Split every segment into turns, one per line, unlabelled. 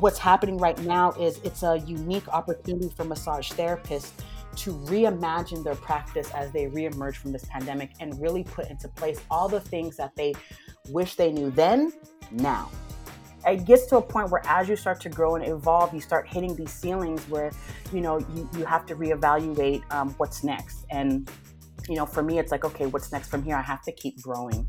what's happening right now is it's a unique opportunity for massage therapists to reimagine their practice as they reemerge from this pandemic and really put into place all the things that they wish they knew then, now. It gets to a point where as you start to grow and evolve, you start hitting these ceilings where, you know, you, you have to reevaluate um, what's next. And, you know, for me, it's like, okay, what's next from here? I have to keep growing.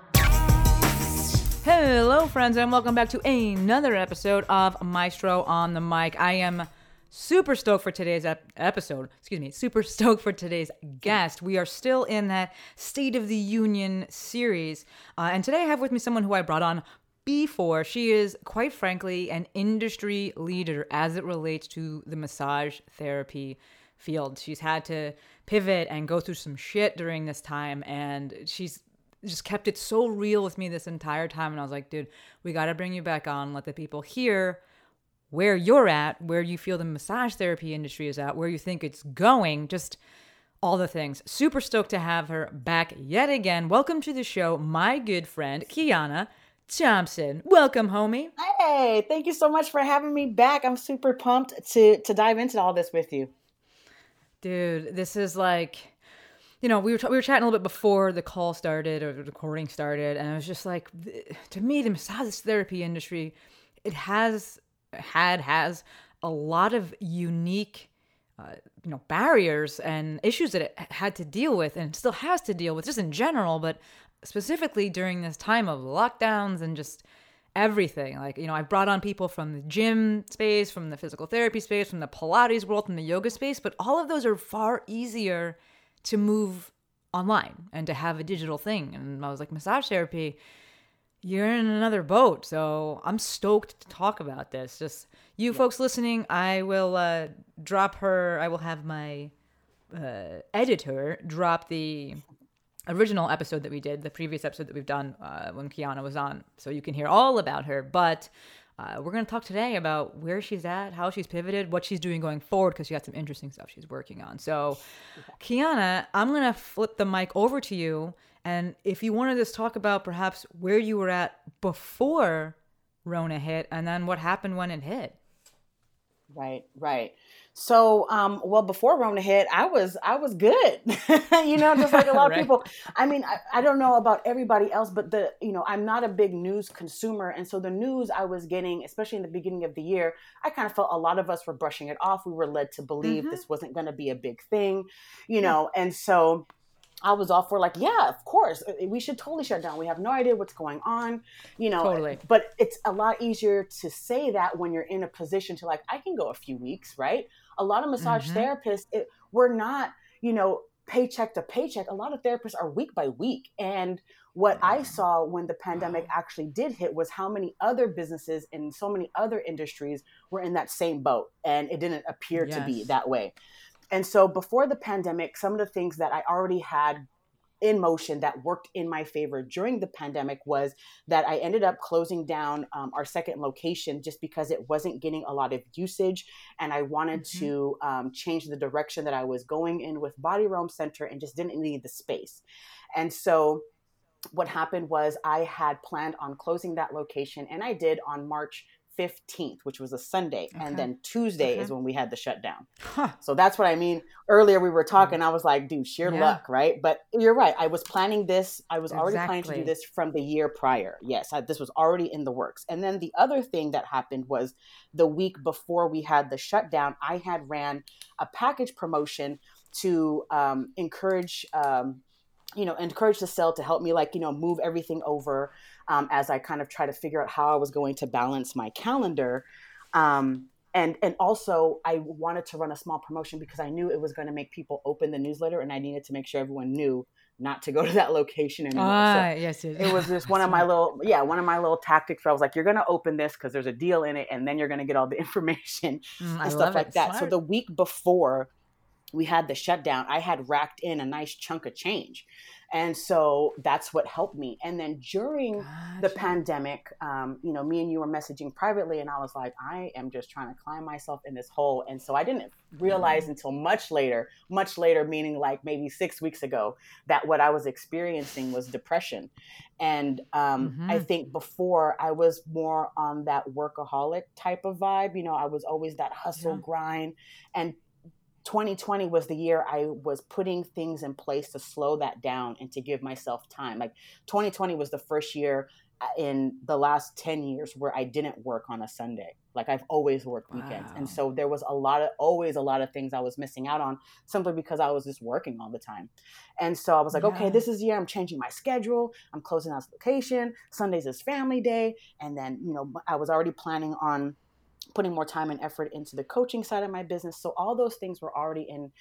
Hello, friends, and welcome back to another episode of Maestro on the mic. I am super stoked for today's ep- episode. Excuse me, super stoked for today's guest. We are still in that State of the Union series, uh, and today I have with me someone who I brought on before. She is, quite frankly, an industry leader as it relates to the massage therapy field. She's had to pivot and go through some shit during this time, and she's just kept it so real with me this entire time. And I was like, dude, we got to bring you back on, let the people hear where you're at, where you feel the massage therapy industry is at, where you think it's going, just all the things. Super stoked to have her back yet again. Welcome to the show, my good friend, Kiana Thompson. Welcome, homie.
Hey, thank you so much for having me back. I'm super pumped to to dive into all this with you.
Dude, this is like, you know, we were, we were chatting a little bit before the call started or the recording started, and I was just like, to me, the massage therapy industry, it has had has a lot of unique, uh, you know, barriers and issues that it had to deal with, and still has to deal with, just in general, but specifically during this time of lockdowns and just everything. Like, you know, I've brought on people from the gym space, from the physical therapy space, from the Pilates world, from the yoga space, but all of those are far easier to move online and to have a digital thing. And I was like, massage therapy, you're in another boat. So I'm stoked to talk about this. Just you folks listening, I will uh, drop her, I will have my uh, editor drop the original episode that we did, the previous episode that we've done uh, when Kiana was on, so you can hear all about her. But uh, we're going to talk today about where she's at, how she's pivoted, what she's doing going forward, because she got some interesting stuff she's working on. So, Kiana, I'm going to flip the mic over to you. And if you wanted to just talk about perhaps where you were at before Rona hit and then what happened when it hit.
Right, right. So, um, well, before Rona hit, I was I was good. you know, just like a lot
Right.
of people. I mean, I, I don't know about everybody else, but the you know, I'm not a big news consumer, and so the news I was getting, especially in the beginning of the year, I kind of felt a lot of us were brushing it off. We were led to believe this wasn't going to be a big thing, you know, and so. I was all for like, yeah, of course, uh, we should totally shut down. We have no idea what's going on, you know.
Totally.
But it's a lot easier to say that when you're in a position to like, I can go a few weeks, right? A lot of massage
Mhm.
therapists, it, we're not, you know, paycheck to paycheck. A lot of therapists are week by week, and what I saw when the pandemic actually did hit was how many other businesses in so many other industries were in that same boat, and it didn't appear to be that way. And so before the pandemic, some of the things that I already had in motion that worked in my favor during the pandemic was that I ended up closing down um, our second location just because it wasn't getting a lot of usage. And I wanted
Mhm.
to um, change the direction that I was going in with Body Realm Center and just didn't need the space. And so what happened was I had planned on closing that location, and I did on March 15th, which was a Sunday.
Okay.
And then Tuesday
Okay.
is when we had the shutdown.
Huh.
So that's what I mean. Earlier we were talking, I was like, dude, sheer
Yeah.
luck, right? But you're right. I was planning this. I was already planning to do this from the year prior. Yes, I, this was already in the works. And then the other thing that happened was the week before we had the shutdown, I had ran a package promotion to um, encourage. Um, you know, encourage the cell to help me, like, you know, move everything over um, as I kind of try to figure out how I was going to balance my calendar. Um, and and also I wanted to run a small promotion because I knew it was going to make people open the newsletter, and I needed to make sure everyone knew not to go to that location anymore.
Ah,
so
yes, yes.
it was just one of my little yeah one of my little tactics where I was like, you're going to open this because there's a deal in it, and then you're going to get all the information
Mm,
and
love
stuff like
it.
that. So the week before we had the shutdown, I had racked in a nice chunk of change. And so that's what helped me. And then during the pandemic, um, you know, me and you were messaging privately, and I was like, I am just trying to climb myself in this hole. And so I didn't realize
Mm-hmm.
until much later, much later, meaning like maybe six weeks ago, that what I was experiencing was depression. And um, I
Mhm.
think before I was more on that workaholic type of vibe. You know, I was always that hustle,
Yeah.
grind. And 2020 was the year I was putting things in place to slow that down and to give myself time. Like 2020 was the first year uh, in the last 10 years where I didn't work on a Sunday. Like I've always worked weekends.
Wow.
And so there was a lot of always a lot of things I was missing out on simply because I was just working all the time. And so I was like, okay, this is the year I'm changing my schedule. I'm closing out location. Sundays is family day. And then, you know, I was already planning on putting more time and effort into the coaching side of my business. So all those things were already in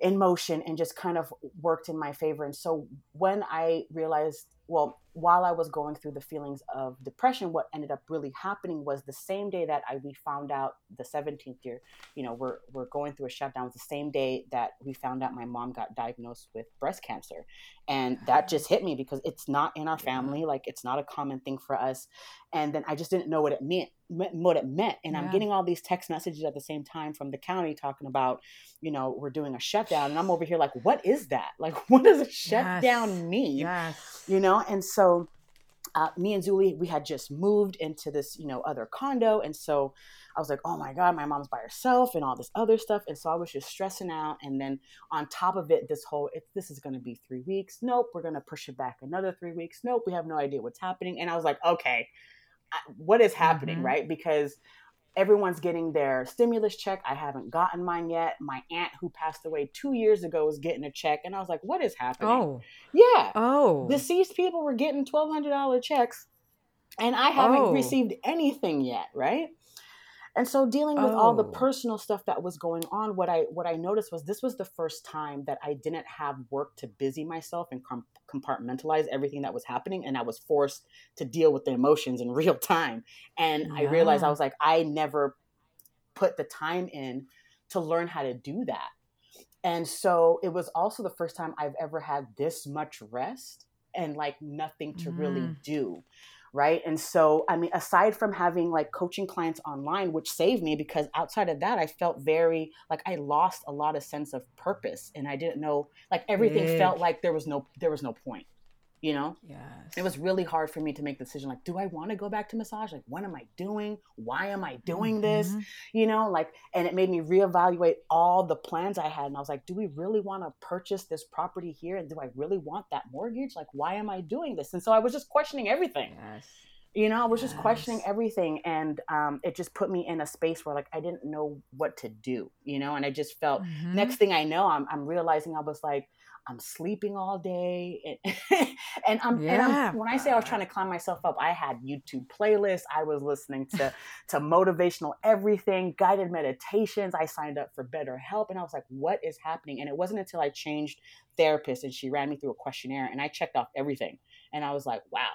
in motion and just kind of worked in my favor. And so when I realized, well, while I was going through the feelings of depression, what ended up really happening was the same day that I we found out the 17th year, you know, we're we're going through a shutdown. The same day that we found out my mom got diagnosed with breast cancer. And that just hit me because it's not in our family, like it's not a common thing for us. And then I just didn't know what it meant, what it meant. And I'm getting all these text messages at the same time from the county talking about, you know, we're doing a shutdown. And I'm over here like, what is that? Like, what does a shutdown
Yes.
mean?
Yes.
you know and so uh, me and Zuli, we had just moved into this, you know, other condo, and so I was like, "Oh my god, my mom's by herself and all this other stuff," and so I was just stressing out. And then on top of it, this whole it, this is going to be three weeks. Nope, we're going to push it back another three weeks. Nope, we have no idea what's happening. And I was like, "Okay, what is happening?"
Mhm.
Right? Because everyone's getting their stimulus check. I haven't gotten mine yet. My aunt, who passed away two years ago, is getting a check, and I was like, "What is happening?"
Oh.
yeah
Oh.
deceased people were getting twelve hundred dollar checks, and I haven't
Oh.
received anything yet, right? And so dealing with all the
Oh.
personal stuff that was going on, what I what I noticed was this was the first time that I didn't have work to busy myself and com- compartmentalize everything that was happening, and I was forced to deal with the emotions in real time. And I realized I was like, I never put the time in to learn how to do that. And so it was also the first time I've ever had this much rest and like nothing to really
Mm.
do. Right. And so, I mean, aside from having like coaching clients online, which saved me because outside of that, I felt very like I lost a lot of sense of purpose and I didn't know, like everything
Big.
felt like there was no, there was no point, you know?
Yes.
it was really hard for me to make the decision like do i want to go back to massage like what am i doing why am i doing this
Mhm.
you know like and it made me reevaluate all the plans i had and i was like do we really want to purchase this property here and do i really want that mortgage like why am i doing this and so i was just questioning everything
Yes.
you know i was just questioning everything and um, it just put me in a space where like i didn't know what to do you know and i just felt
Mhm.
next thing i know i'm, I'm realizing i was like i'm sleeping all day and, and i'm and
Yeah.
I'm, when i say i was trying to climb myself up i had youtube playlists i was listening to to motivational everything guided meditations i signed up for better help and i was like what is happening and it wasn't until i changed therapist and she ran me through a questionnaire and i checked off everything and i was like wow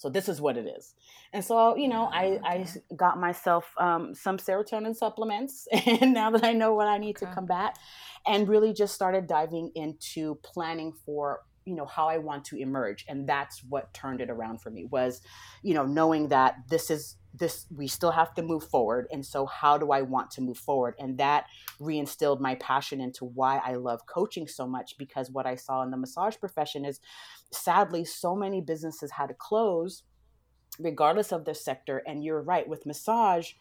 so this is what it is. And so you know i i got myself um, some serotonin supplements and now that i know what i need to combat and really just started diving into planning for you know how i want to emerge. And that's what turned it around for me was you know knowing that this is this we still have to move forward. And so how do i want to move forward? And that reinstilled my passion into why i love coaching so much because what i saw in the massage profession is sadly so many businesses had to close regardless of their sector. And you're right with massage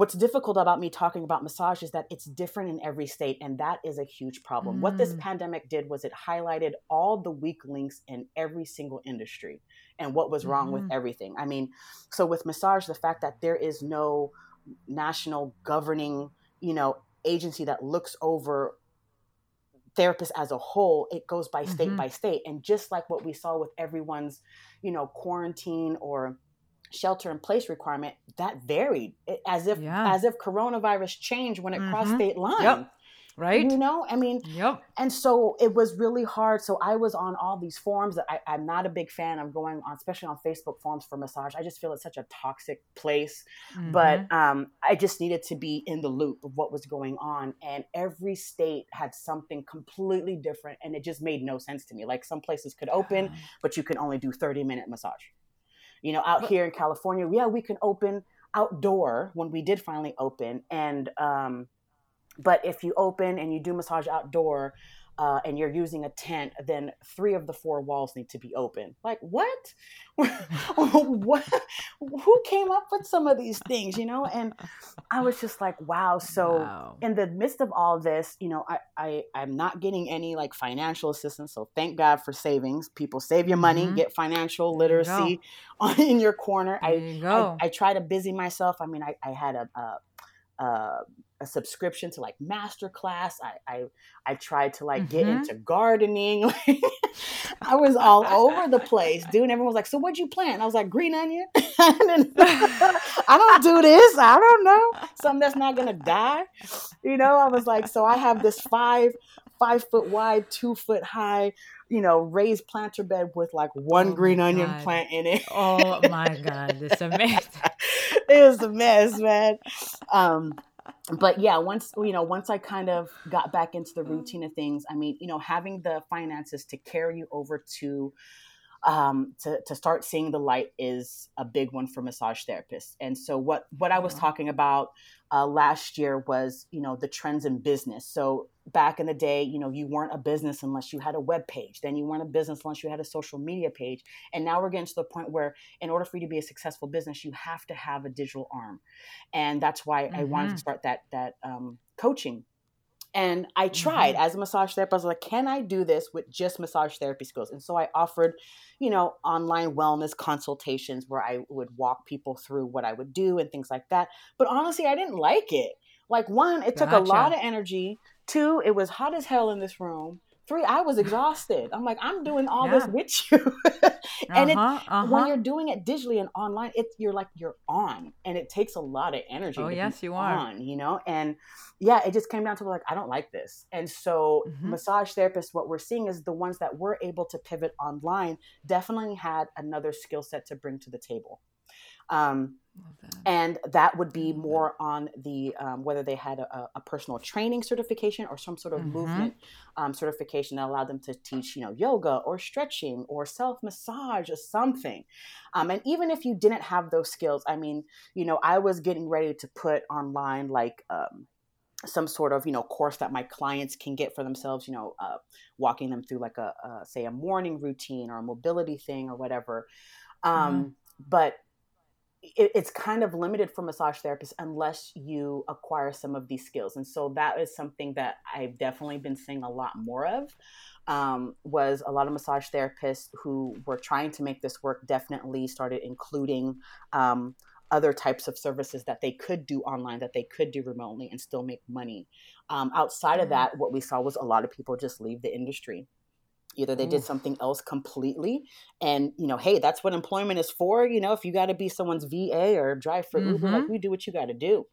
what's difficult about me talking about massage is that it's different in every state and that is a huge problem what this
Mm.
pandemic did was it highlighted all the weak links in every single industry and what was wrong with
Mhm.
everything i mean so with massage the fact that there is no national governing you know agency that looks over therapists as a whole it goes by state
Mhm.
by state and just like what we saw with everyone's you know quarantine or shelter in place requirement that varied It- as if
Yeah.
as if coronavirus changed when it crossed
Mhm.
state lines.
Yep. Right?
You know, I mean,
Yep.
and so it was really hard. So I was on all these forums that I, I'm not a big fan of going on, especially on Facebook forums for massage. I just feel it's such a toxic place.
Mhm.
But um, I just needed to be in the loop of what was going on. And every state had something completely different. And it just made no sense to me. Like some places could open, but you can only do 30 minute massage. You know, out here in California, yeah, we can open outdoor when we did finally open. And, um, but if you open and you do massage outdoor uh, and you're using a tent, then three of the four walls need to be open. Like, what? what? Who came up with some of these things, you know? And I was just like, wow. So,
Wow.
in the midst of all this, you know, I, I I'm not getting any like financial assistance. So thank God for savings. People save your money,
Mhm.
get financial
There you
literacy on, in your corner. I,
you
I. I try to busy myself. I mean, I, I had a, a, a a subscription to like masterclass. I I I tried to like get
Mhm.
into gardening. I was all over the place, dude. And everyone was like, "So what'd you plant?" I was like, "Green onion." I don't do this. I don't know something that's not gonna die. You know, I was like, so I have this five five foot wide, two foot high, you know, raised planter bed with like one
Oh
green onion
God.
plant in it.
oh my God. It's amazing.
it was a mess, man. Um, but yeah, once you know, once I kind of got back into the routine of things, I mean, you know, having the finances to carry you over to um to, to start seeing the light is a big one for massage therapists. And so what what i was talking about uh, last year was you know the trends in business. So back in the day you know you weren't a business unless you had a web page. Then you weren't a business unless you had a social media page. And now we're getting to the point where in order for you to be a successful business you have to have a digital arm. And that's why i wanted to
Mhm.
start that that um, coaching and I tried mm-hmm. as a massage therapist. I was like, can I do this with just massage therapy skills? And so I offered, you know, online wellness consultations where I would walk people through what I would do and things like that. But honestly, I didn't like it. Like, one, it took a lot of energy. Two, it was hot as hell in this room. Three, I was exhausted. I'm like, I'm doing all this with you. and
Uh-huh, uh-huh.
when you're doing it digitally and online, it's you're like you're on, and it takes a lot of energy.
Oh, yes, you are.
on, you know. And yeah, it just came down to like I don't like this, and so
Mhm.
massage therapists, what we're seeing is the ones that were able to pivot online definitely had another skill set to bring to the table. Um,
that.
and that would be more on the um, whether they had a, a personal training certification or some sort of
Mhm.
movement um, certification that allowed them to teach you know yoga or stretching or self massage or something um, and even if you didn't have those skills i mean you know i was getting ready to put online like um, some sort of you know course that my clients can get for themselves you know uh, walking them through like a, a say a morning routine or a mobility thing or whatever um, but it, it's kind of limited for massage therapists unless you acquire some of these skills and so that is something that i've definitely been seeing a lot more of um, was a lot of massage therapists who were trying to make this work definitely started including um, other types of services that they could do online that they could do remotely and still make money um, outside of
Mhm.
that what we saw was a lot of people just leave the industry either they did something else completely and you know hey that's what employment is for you know if you got to be someone's va or drive for uber like we do what you got to do.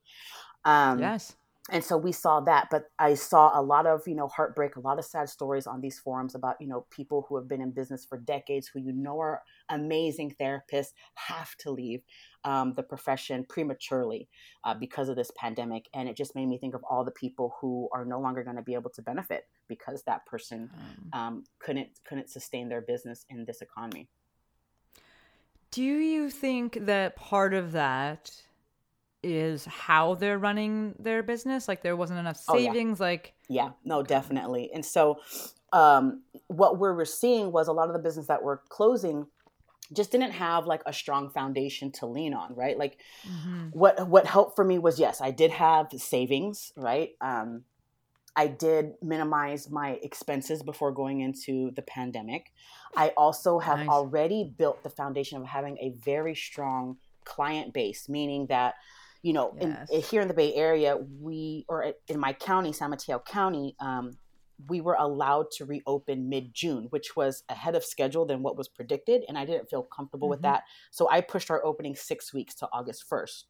Um
yes.
And so we saw that but i saw a lot of you know heartbreak a lot of sad stories on these forums about you know people who have been in business for decades who you know are amazing therapists have to leave um, the profession prematurely uh, because of this pandemic. And it just made me think of all the people who are no longer going to be able to benefit because that person
Um,
um, couldn't couldn't sustain their business in this economy.
Do you think that part of that is how they're running their business? Like there wasn't enough
Oh, yeah.
savings. Like
Yeah, no, definitely. And so, um, what we were seeing was a lot of the business that were closing just didn't have like a strong foundation to lean on, right? Like,
mhm.
what what helped for me was yes, I did have savings, right? Um, I did minimize my expenses before going into the pandemic. I also have
Nice.
already built the foundation of having a very strong client base, meaning that, you know,
Yes.
in, here in the Bay Area, we, or in my county, San Mateo County, um, we were allowed to reopen mid June, which was ahead of schedule than what was predicted. And I didn't feel comfortable with
Mhm.
that. So I pushed our opening six weeks to August 1st.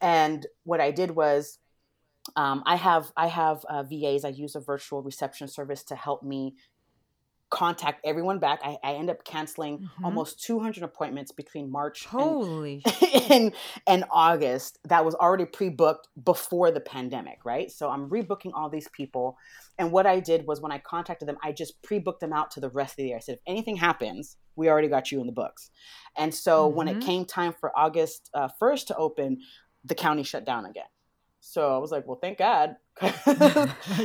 And what I did was um, I have I have uh, VAs. I use a virtual reception service to help me contact everyone back. I, I end up canceling
Mhm.
almost 200 appointments between March and,
Holy.
in in August that was already pre-booked before the pandemic, right? So I'm rebooking all these people. And what I did was when I contacted them, I just pre-booked them out to the rest of the year. I said, if anything happens, we already got you in the books. And so when it
Mhm.
came time for August uh, 1st to open, the county shut down again. So I was like, well, thank God.
Is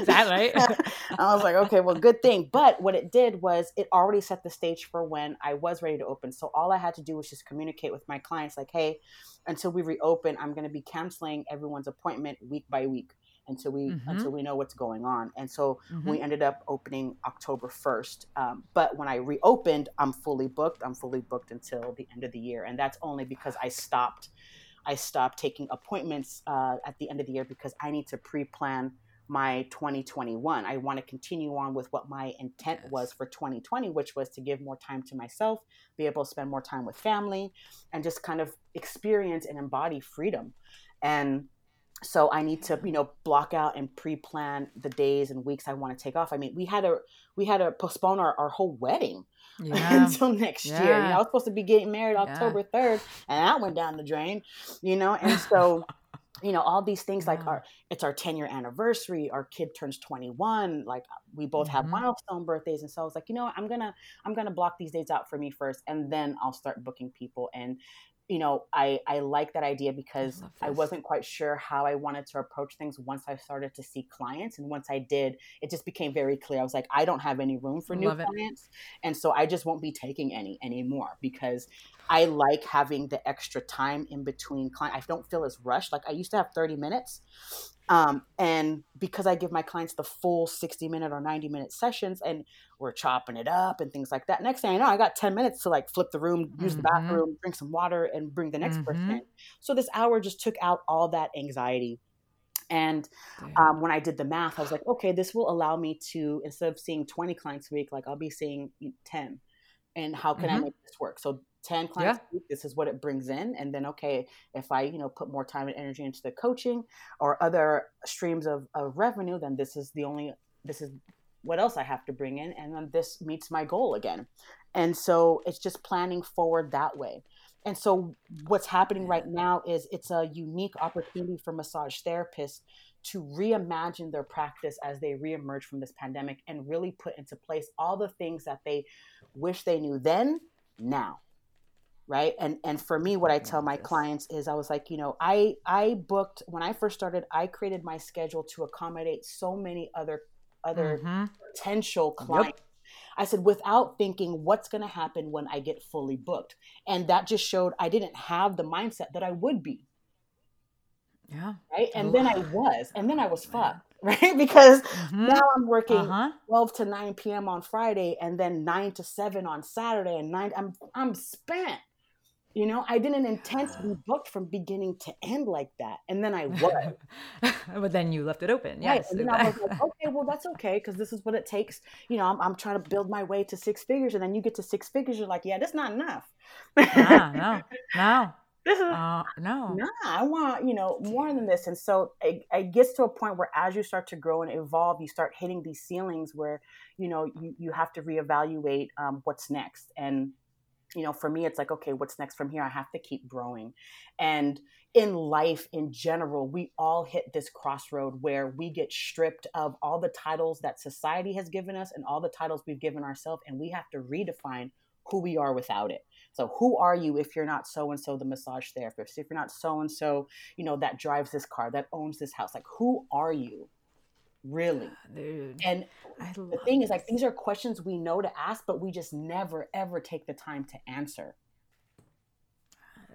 that right?
I was like, okay, well, good thing. But what it did was it already set the stage for when I was ready to open. So all I had to do was just communicate with my clients, like, hey, until we reopen, I'm going to be canceling everyone's appointment week by week until we
Mhm.
until we know what's going on. And so
Mhm.
we ended up opening October 1st. Um, but when I reopened, I'm fully booked. I'm fully booked until the end of the year, and that's only because I stopped. I stopped taking appointments uh, at the end of the year because I need to pre-plan my 2021. I want to continue on with what my intent was for 2020, which was to give more time to myself, be able to spend more time with family, and just kind of experience and embody freedom. And so I need to, you know, block out and pre-plan the days and weeks I want to take off. I mean, we had to we had to postpone our, our whole wedding
Yeah.
until next year. You know, I was supposed to be getting married
Yeah.
October 3rd, and that went down the drain, you know? And so, you know, all these things like our it's our 10 year anniversary, our kid turns 21, like we both have
Mhm.
milestone birthdays. And so I was like, you know what, I'm gonna I'm gonna block these days out for me first, and then I'll start booking people. And you know, I I like that idea because
love
I wasn't quite sure how I wanted to approach things once I started to see clients, and once I did, it just became very clear. I was like, I don't have any room for new
Love it.
clients, and so I just won't be taking any anymore because I like having the extra time in between client. I don't feel as rushed. Like I used to have 30 minutes. Um, and because I give my clients the full 60 minute or 90 minute sessions and we're chopping it up and things like that. Next thing I know, I got 10 minutes to like flip the room, use the
Mhm.
bathroom, drink some water, and bring the next person
Mhm.
in. So this hour just took out all that anxiety. And um, when I did the math, I was like, okay, this will allow me to, instead of seeing 20 clients a week, like I'll be seeing 10. And how can I
Mhm.
make this work? So 10 clients a week, this is what it brings in. And then, okay, if I, you know, put more time and energy into the coaching or other streams of, of revenue, then this is the only, this is what else I have to bring in. And then this meets my goal again. And so it's just planning forward that way. And so what's happening right now is it's a unique opportunity for massage therapists to reimagine their practice as they reemerge from this pandemic and really put into place all the things that they wish they knew then, now. Right. And and for me, what I tell my clients is I was like, you know, I I booked when I first started, I created my schedule to accommodate so many other other
Mhm.
potential clients. I said, without thinking what's going to happen when I get fully booked. And that just showed I didn't have the mindset that I would be.
Yeah.
Right. And then I was. And then I was fucked. Right. Because
Mhm.
now I'm working
Uh-huh.
12 to 9 p.m. on Friday and then 9 to 7 on Saturday. And 9, I'm, I'm spent. You know, I didn't intend to be booked from beginning to end like that. And then I was.
but then you left it open.
Right.
Yes.
And then I was like, okay, well, that's okay because this is what it takes. You know, I'm, I'm trying to build my way to six figures. And then you get to six figures, you're like, yeah, that's not enough.
nah, no, no,
This is,
uh, no.
nah, I want, you know, more than this. And so it, it gets to a point where as you start to grow and evolve, you start hitting these ceilings where, you know, you, you have to reevaluate um, what's next. And, you know, for me, it's like, okay, what's next from here? I have to keep growing. And in life in general, we all hit this crossroad where we get stripped of all the titles that society has given us and all the titles we've given ourselves. And we have to redefine who we are without it. So, who are you if you're not so and so the massage therapist? If you're not so and so, you know, that drives this car, that owns this house? Like, who are you really?
Ah, dude,
And
I
the thing is, like, these are questions we know to ask, but we just never, ever take the time to answer.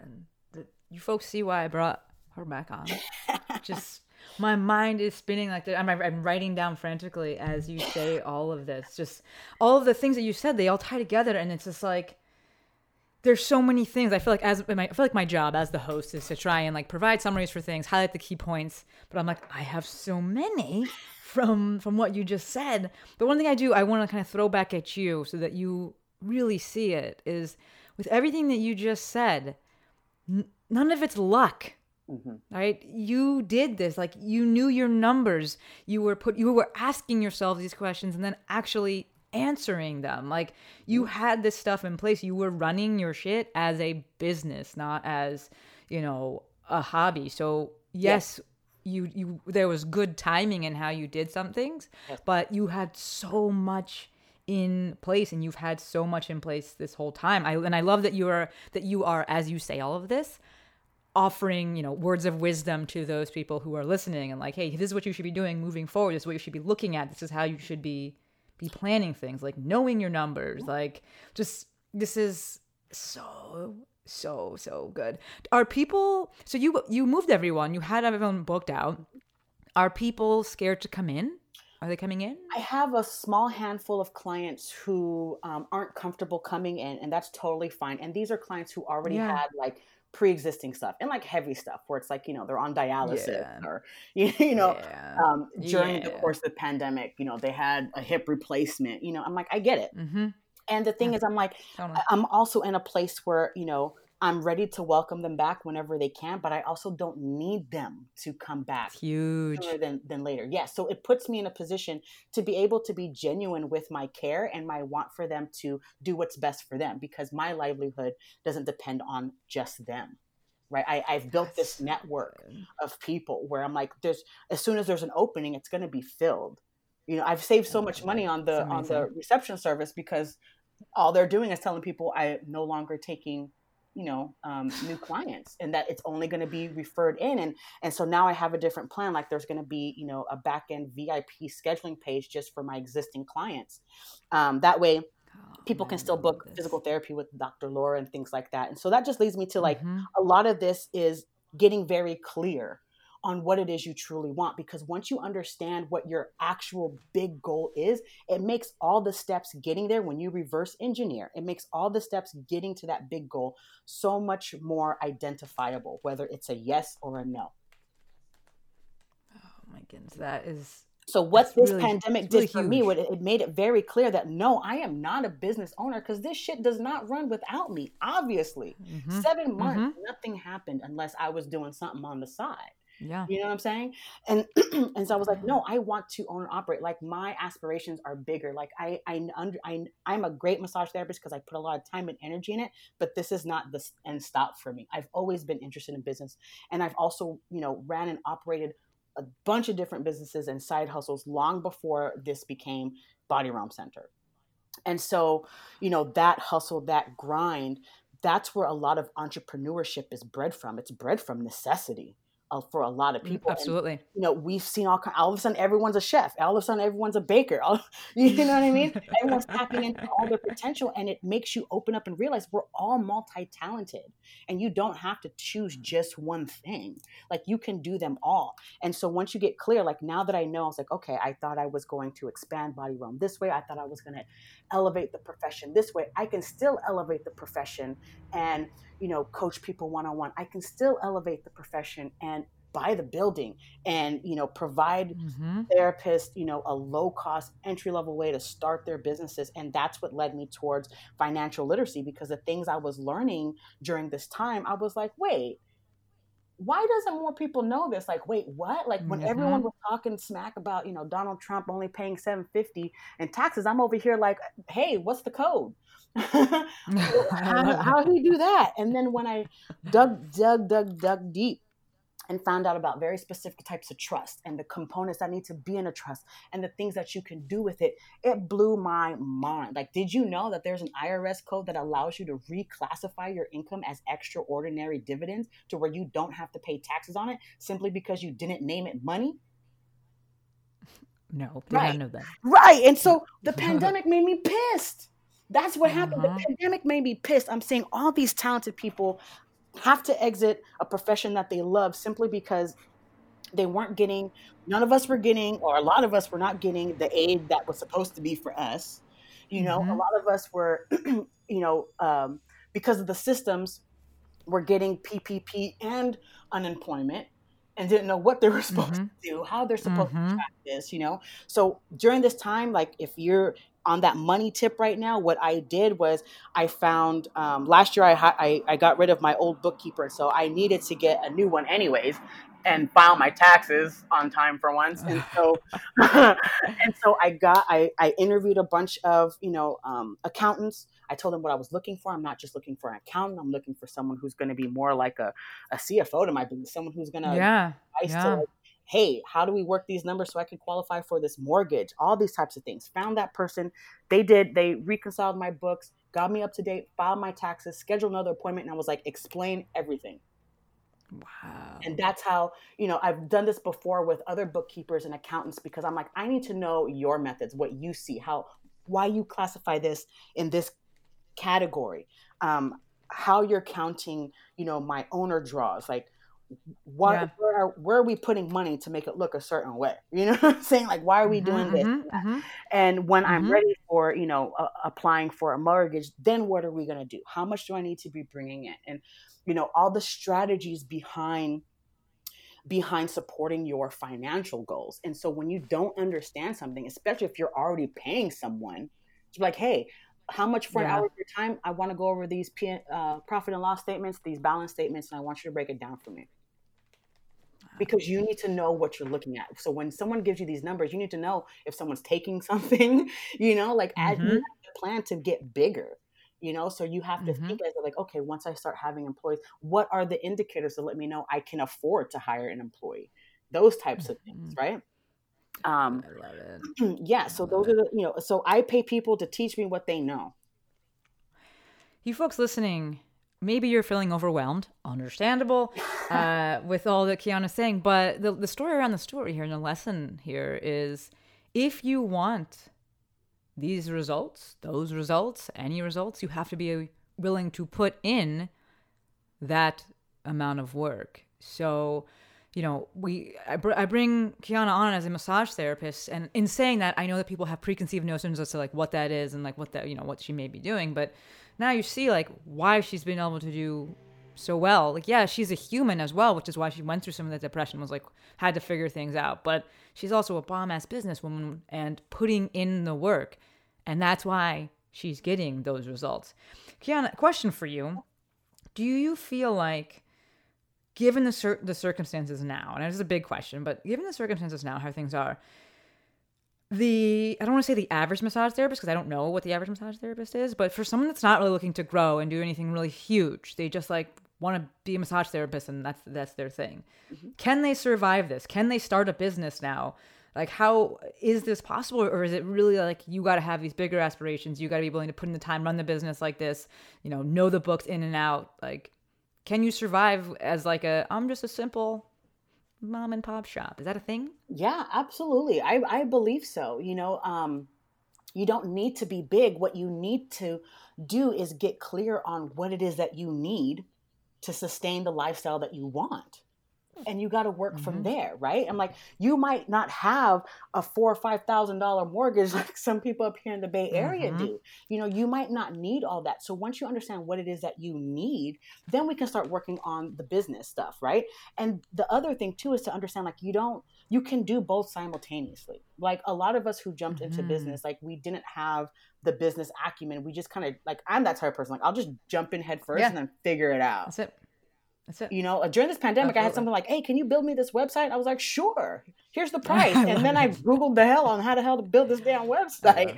And the, you folks see why I brought her back on. Just my mind is spinning like that. I'm, I'm writing down frantically as you say all of this. Just all of the things that you said, they all tie together, and it's just like there's so many things. I feel like as my, I feel like my job as the host is to try and like provide summaries for things, highlight the key points. But I'm like, I have so many from from what you just said. But one thing I do, I want to kind of throw back at you so that you really see it is with everything that you just said. N- none of it's luck. Mm-hmm. Right? You did this. Like you knew your numbers. You were put you were asking yourself these questions and then actually answering them. Like you mm. had this stuff in place. You were running your shit as a business, not as, you know, a hobby. So yes, you you there was good timing in how you did some things, but you had so much in place and you've had so much in place this whole time. I and I love that you are that you are as you say all of this offering you know words of wisdom to those people who are listening and like hey this is what you should be doing moving forward this is what you should be looking at this is how you should be be planning things like knowing your numbers like just this is so so so good. Are people so you you moved everyone you had everyone booked out. Are people scared to come in? Are they coming in?
I have a small handful of clients who um, aren't comfortable coming in, and that's totally fine. And these are clients who already
Yeah.
had like pre-existing stuff and like heavy stuff where it's like you know they're on dialysis
Yeah.
or you, you know
Yeah.
um, during the course of the pandemic you know they had a hip replacement you know i'm like i get it
mm-hmm
and the thing is i'm like
Totally.
I'm also in a place where you know i'm ready to welcome them back whenever they can but i also don't need them to come back
huge
sooner than, than later. Yes. So it puts me in a position to be able to be genuine with my care and my want for them to do what's best for them because my livelihood doesn't depend on just them. Right. I, I've built this network of people where I'm like, there's as soon as there's an opening, it's gonna be filled. You know, I've saved so much money on the on the reception service because all they're doing is telling people I'm no longer taking you know um, new clients and that it's only going to be referred in and and so now i have a different plan like there's going to be you know a back end vip scheduling page just for my existing clients. Um, that way people can still book physical therapy with dr laura and things like that and so that just leads me to like
Mhm.
a lot of this is getting very clear on what it is you truly want because once you understand what your actual big goal is it makes all the steps getting there when you reverse engineer it makes all the steps getting to that big goal so much more identifiable whether it's a yes or a no
oh my goodness that is
so what this
really-
pandemic
really
did for me
huge.
what it it made it very clear that no i am not a business owner because this shit does not run without me obviously
Mhm.
seven months nothing happened unless i was doing something on the side
yeah
You know what I'm saying? And and so I was like, no, I want to own and operate. Like my aspirations are bigger. Like I I under I I'm a great massage therapist because I put a lot of time and energy in it. But this is not the end stop for me. I've always been interested in business, and I've also you know ran and operated a bunch of different businesses and side hustles long before this became Body Realm Center. And so, you know, that hustle, that grind, that's where a lot of entrepreneurship is bred from. It's bred from necessity uh, for a lot of people. And,
absolutely
you know, we've seen all kind. All of a sudden, everyone's a chef. All of a sudden, everyone's a baker. All, you know what I mean? Everyone's tapping into all their potential, and it makes you open up and realize we're all multi-talented, and you don't have to choose just one thing. Like you can do them all. And so once you get clear, like now that I know, I was like, okay, I thought I was going to expand Body Realm this way. I thought I was going to elevate the profession this way. I can still elevate the profession and you know coach people one on one. I can still elevate the profession and buy the building and you know provide
mm-hmm.
therapists you know a low cost entry level way to start their businesses and that's what led me towards financial literacy because the things i was learning during this time i was like wait why doesn't more people know this like wait what like when
Mhm.
everyone was talking smack about you know donald trump only paying 750 in taxes i'm over here like hey what's the code how, how do you do that and then when i dug dug dug dug deep and found out about very specific types of trust and the components that need to be in a trust and the things that you can do with it it blew my mind like did you know that there's an irs code that allows you to reclassify your income as extraordinary dividends to where you don't have to pay taxes on it simply because you didn't name it money
no
Right.
not know that
Right. And so the pandemic made me pissed. That's what happened.
Uh-huh.
The pandemic made me pissed. I'm seeing all these talented people have to exit a profession that they love simply because they weren't getting, none of us were getting, or a lot of us were not getting the aid that was supposed to be for us. You know, a
Mhm.
lot of us were, you know, um, because of the systems were getting PPP and unemployment and didn't know what they were supposed
Mhm.
to do, how they're supposed
Mhm.
to track this, you know? So during this time, like if you're on that money tip right now, what I did was I found um, last year I, ha- I I got rid of my old bookkeeper, so I needed to get a new one anyways, and file my taxes on time for once. And so and so I got I I interviewed a bunch of you know um, accountants. I told them what I was looking for. I'm not just looking for an accountant. I'm looking for someone who's going to be more like a, a CFO to my business, someone who's going to
yeah. yeah.
to like, hey, how do we work these numbers so I can qualify for this mortgage? All these types of things. Found that person. They did. They reconciled my books, got me up to date, filed my taxes, scheduled another appointment, and I was like, explain everything.
Wow.
And that's how, you know, I've done this before with other bookkeepers and accountants because I'm like, I need to know your methods, what you see, how, why you classify this in this category, um, how you're counting, you know, my owner draws, like, why,
Yeah.
where, are, where are we putting money to make it look a certain way? You know what I'm saying? Like, why are we doing this?
Mhm, mhm.
And when I'm
Mhm.
ready for, you know, uh, applying for a mortgage, then what are we going to do? How much do I need to be bringing in? And, you know, all the strategies behind behind supporting your financial goals. And so when you don't understand something, especially if you're already paying someone, it's like, hey, how much for an hour of your time? I want to go over these P- uh, profit and loss statements, these balance statements, and I want you to break it down for me. Because you need to know what you're looking at. So when someone gives you these numbers, you need to know if someone's taking something, you know, like as you have to plan to get bigger, you know, so you have to
Mhm.
think as like, okay, once I start having employees, what are the indicators that let me know I can afford to hire an employee? Those types of things, right? Um,
I love it.
yeah, so those are the, you know, so I pay people to teach me what they know.
You folks listening, maybe you're feeling overwhelmed, understandable, uh, with all that Kiana's saying. But the, the story around the story here and the lesson here is if you want these results, those results, any results, you have to be willing to put in that amount of work. So, you know, we I, br- I bring Kiana on as a massage therapist, and in saying that, I know that people have preconceived notions as to like what that is and like what that you know what she may be doing, but now you see like why she's been able to do so well. Like, yeah, she's a human as well, which is why she went through some of that depression, was like had to figure things out. But she's also a bomb ass businesswoman and putting in the work, and that's why she's getting those results. Kiana, question for you: Do you feel like given the cir- the circumstances now, and it's a big question, but given the circumstances now, how things are, the I don't want to say the average massage therapist because I don't know what the average massage therapist is, but for someone that's not really looking to grow and do anything really huge, they just like want to be a massage therapist and that's that's their thing. Mm-hmm. Can they survive this? Can they start a business now? Like how is this possible or is it really like you got to have these bigger aspirations, you got to be willing to put in the time run the business like this, you know, know the books in and out, like can you survive as like a I'm just a simple mom and pop shop? Is that a thing?
Yeah, absolutely. I, I believe so. You know, um, you don't need to be big. What you need to do is get clear on what it is that you need to sustain the lifestyle that you want. And you got to work from there, right? I'm like, you might not have a four or five thousand dollar mortgage like some people up here in the Bay Area
Mhm.
do. You know, you might not need all that. So once you understand what it is that you need, then we can start working on the business stuff, right? And the other thing too is to understand like you don't you can do both simultaneously. Like a lot of us who jumped into
Mhm.
business, like we didn't have the business acumen. We just kind of like I'm that type of person. Like I'll just jump in head first
Yeah.
and then figure it out.
That's it. That's it.
You know, uh, during this pandemic, I had
Absolutely.
something like, "Hey, can you build me this website?" I was like, "Sure. Here's the price." And then I googled the hell on how the hell to build this damn website.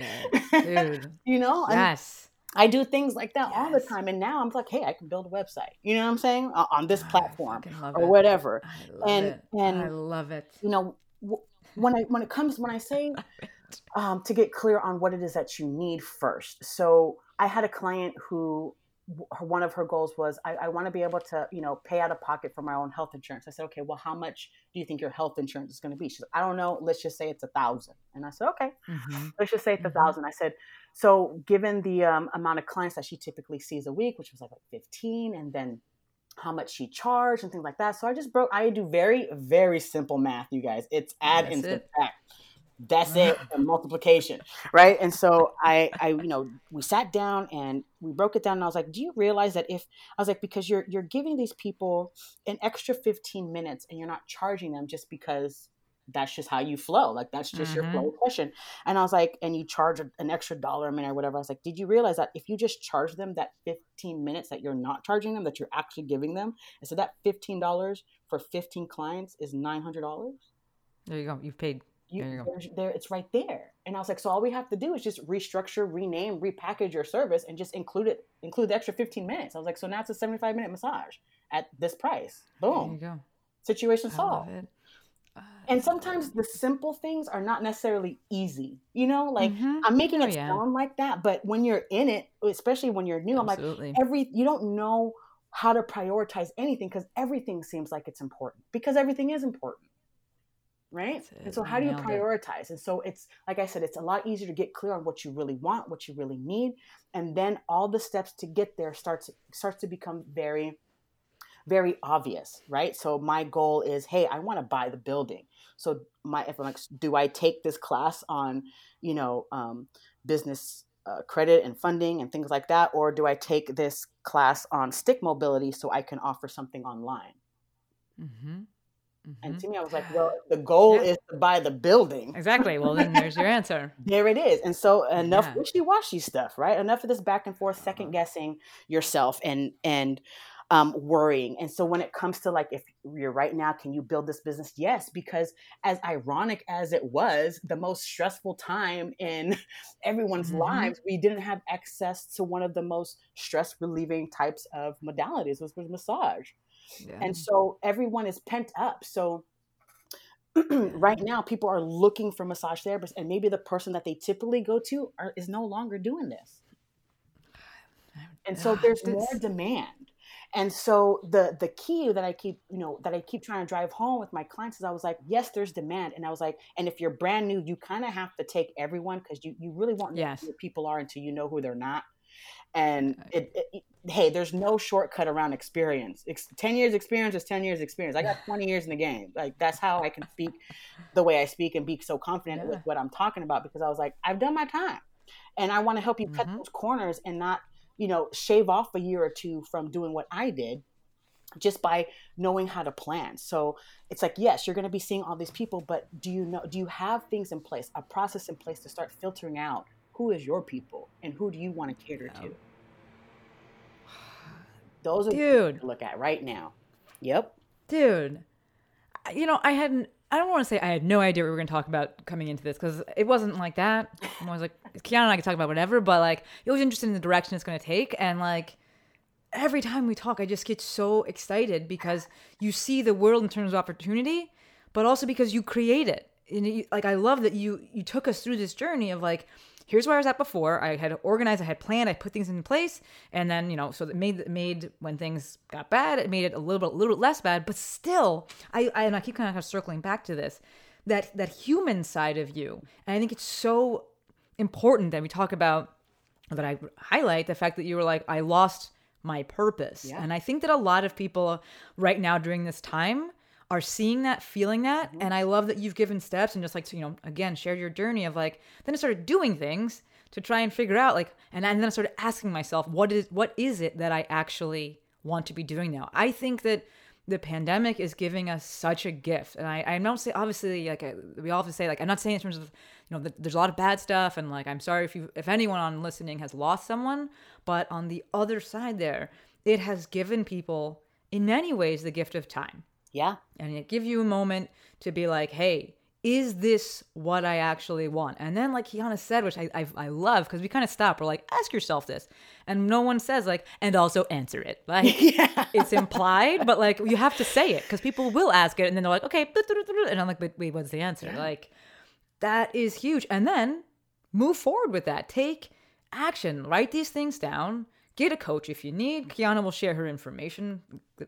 Dude.
you know,
Yes.
I do things like that all the time. And now I'm like, "Hey, I can build a website." You know what I'm saying? O- On this platform or
it.
whatever.
I love
And-
it.
and-
I love it.
you know w- when i when it comes when i say um, to get clear on what it is that you need first so i had a client who one of her goals was i, I want to be able to you know pay out of pocket for my own health insurance i said okay well how much do you think your health insurance is going to be she's like i don't know let's just say it's a thousand and i said okay
Mhm.
let's just say it's a
Mhm.
thousand. I said, so given the um, amount of clients that she typically sees a week, which was like 15, and then how much she charged and things like that. So I just broke, I do very, very simple math, you guys. It's add and
it.
That's it, and multiplication, right? And so I, I, you know, we sat down and we broke it down, and I was like, "Do you realize that if I was like, because you're you're giving these people an extra 15 minutes, and you're not charging them just because that's just how you flow, like that's just your mm-hmm. flow session." And I was like, "And you charge an extra dollar a minute or whatever." I was like, "Did you realize that if you just charge them that 15 minutes that you're not charging them, that you're actually giving them, and so that 15 dollars for 15 clients is 900 dollars."
There you go. You've paid.
You,
There you
there's- there it's right there. And i was like so all we have to do is just restructure rename repackage your service and just include it include the extra 15 minutes. I was like so now it's a 75 minute massage at this price.
There you
boom
go.
situation
I
solved.
it.
and sometimes the simple things are not necessarily easy you know like
Mhm.
i'm making
Oh,
it
yeah.
sound like that but when you're in it especially when you're new i'm like every you don't know how to prioritize anything because everything seems like it's important because everything is important right? And so how do you
nailed it.
prioritize? And so it's like i said it's a lot easier to get clear on what you really want what you really need and then all the steps to get there starts starts to become very very obvious right? So my goal is hey i want to buy the building. So my if i'm like do i take this class on you know um, business uh, credit and funding and things like that or do i take this class on stick mobility so i can offer something online?
Mm-hmm.
And to me i was like well the goal
Yeah.
is to buy the building
Exactly. Well, then there's your answer.
there it is and so enough
Yeah.
wishy-washy stuff right enough of this back and forth second guessing yourself and and um, worrying and so when it comes to like if you're right now can you build this business yes because as ironic as it was the most stressful time in everyone's
Mhm.
lives we didn't have access to one of the most stress relieving types of modalities which was massage
Yeah.
and so everyone is pent up. So right now people are looking for massage therapists and maybe the person that they typically go to are, is no longer doing this. And so there's more demand. And so the the key that i keep you know that i keep trying to drive home with my clients is i was like yes there's demand. And i was like and if you're brand new you kind of have to take everyone because you, you really won't know
Yes.
who people are until you know who they're not and it, it, hey there's no shortcut around experience. Ex- 10 years experience is 10 years experience. I got 20 years in the game. Like that's how i can speak the way i speak and be so confident with what i'm talking about because i was like i've done my time. And i want to help you cut
Mhm.
those corners and not you know shave off a year or two from doing what i did just by knowing how to plan. So it's like yes you're going to be seeing all these people but do you know do you have things in place a process in place to start filtering out who is your people and who do you want to cater to? Those are
Dude.
to look at right now. Yep.
Dude you know i hadn't i don't want to say i had no idea what we were going to talk about coming into this because it wasn't like that. I was like kiana and i could talk about whatever but like it was interested in the direction it's going to take. And like every time we talk i just get so excited because you see the world in terms of opportunity but also because you create it. And you, like i love that you you took us through this journey of like here's where i was at before i had organized i had planned i put things in place and then you know so it made made when things got bad it made it a little bit a little bit less bad but still i, I and i keep kind of circling back to this that that human side of you and i think it's so important that we talk about that I highlight the fact that you were like, I lost my purpose.
Yeah.
And I think that a lot of people right now during this time are seeing that, feeling that. Mm-hmm. And I love that you've given steps and just like, so, you know, again, shared your journey of like, then I started doing things to try and figure out like, and, and then I started asking myself, what is, what is it that I actually want to be doing now? I think that the pandemic is giving us such a gift and i i don't say obviously like I, we all have to say like i'm not saying in terms of you know that there's a lot of bad stuff and like i'm sorry if you if anyone on listening has lost someone but on the other side there it has given people in many ways the gift of time
yeah
and it give you a moment to be like hey is this what I actually want? And then, like Kiana said, which I I, I love because we kind of stop. We're like, ask yourself this, and no one says like, and also answer it. Like it's implied, but like you have to say it because people will ask it, and then they're like, okay, and I'm like, but wait, what's the answer? Like that is huge. And then move forward with that. Take action. Write these things down. Get a coach if you need. Kiana will share her information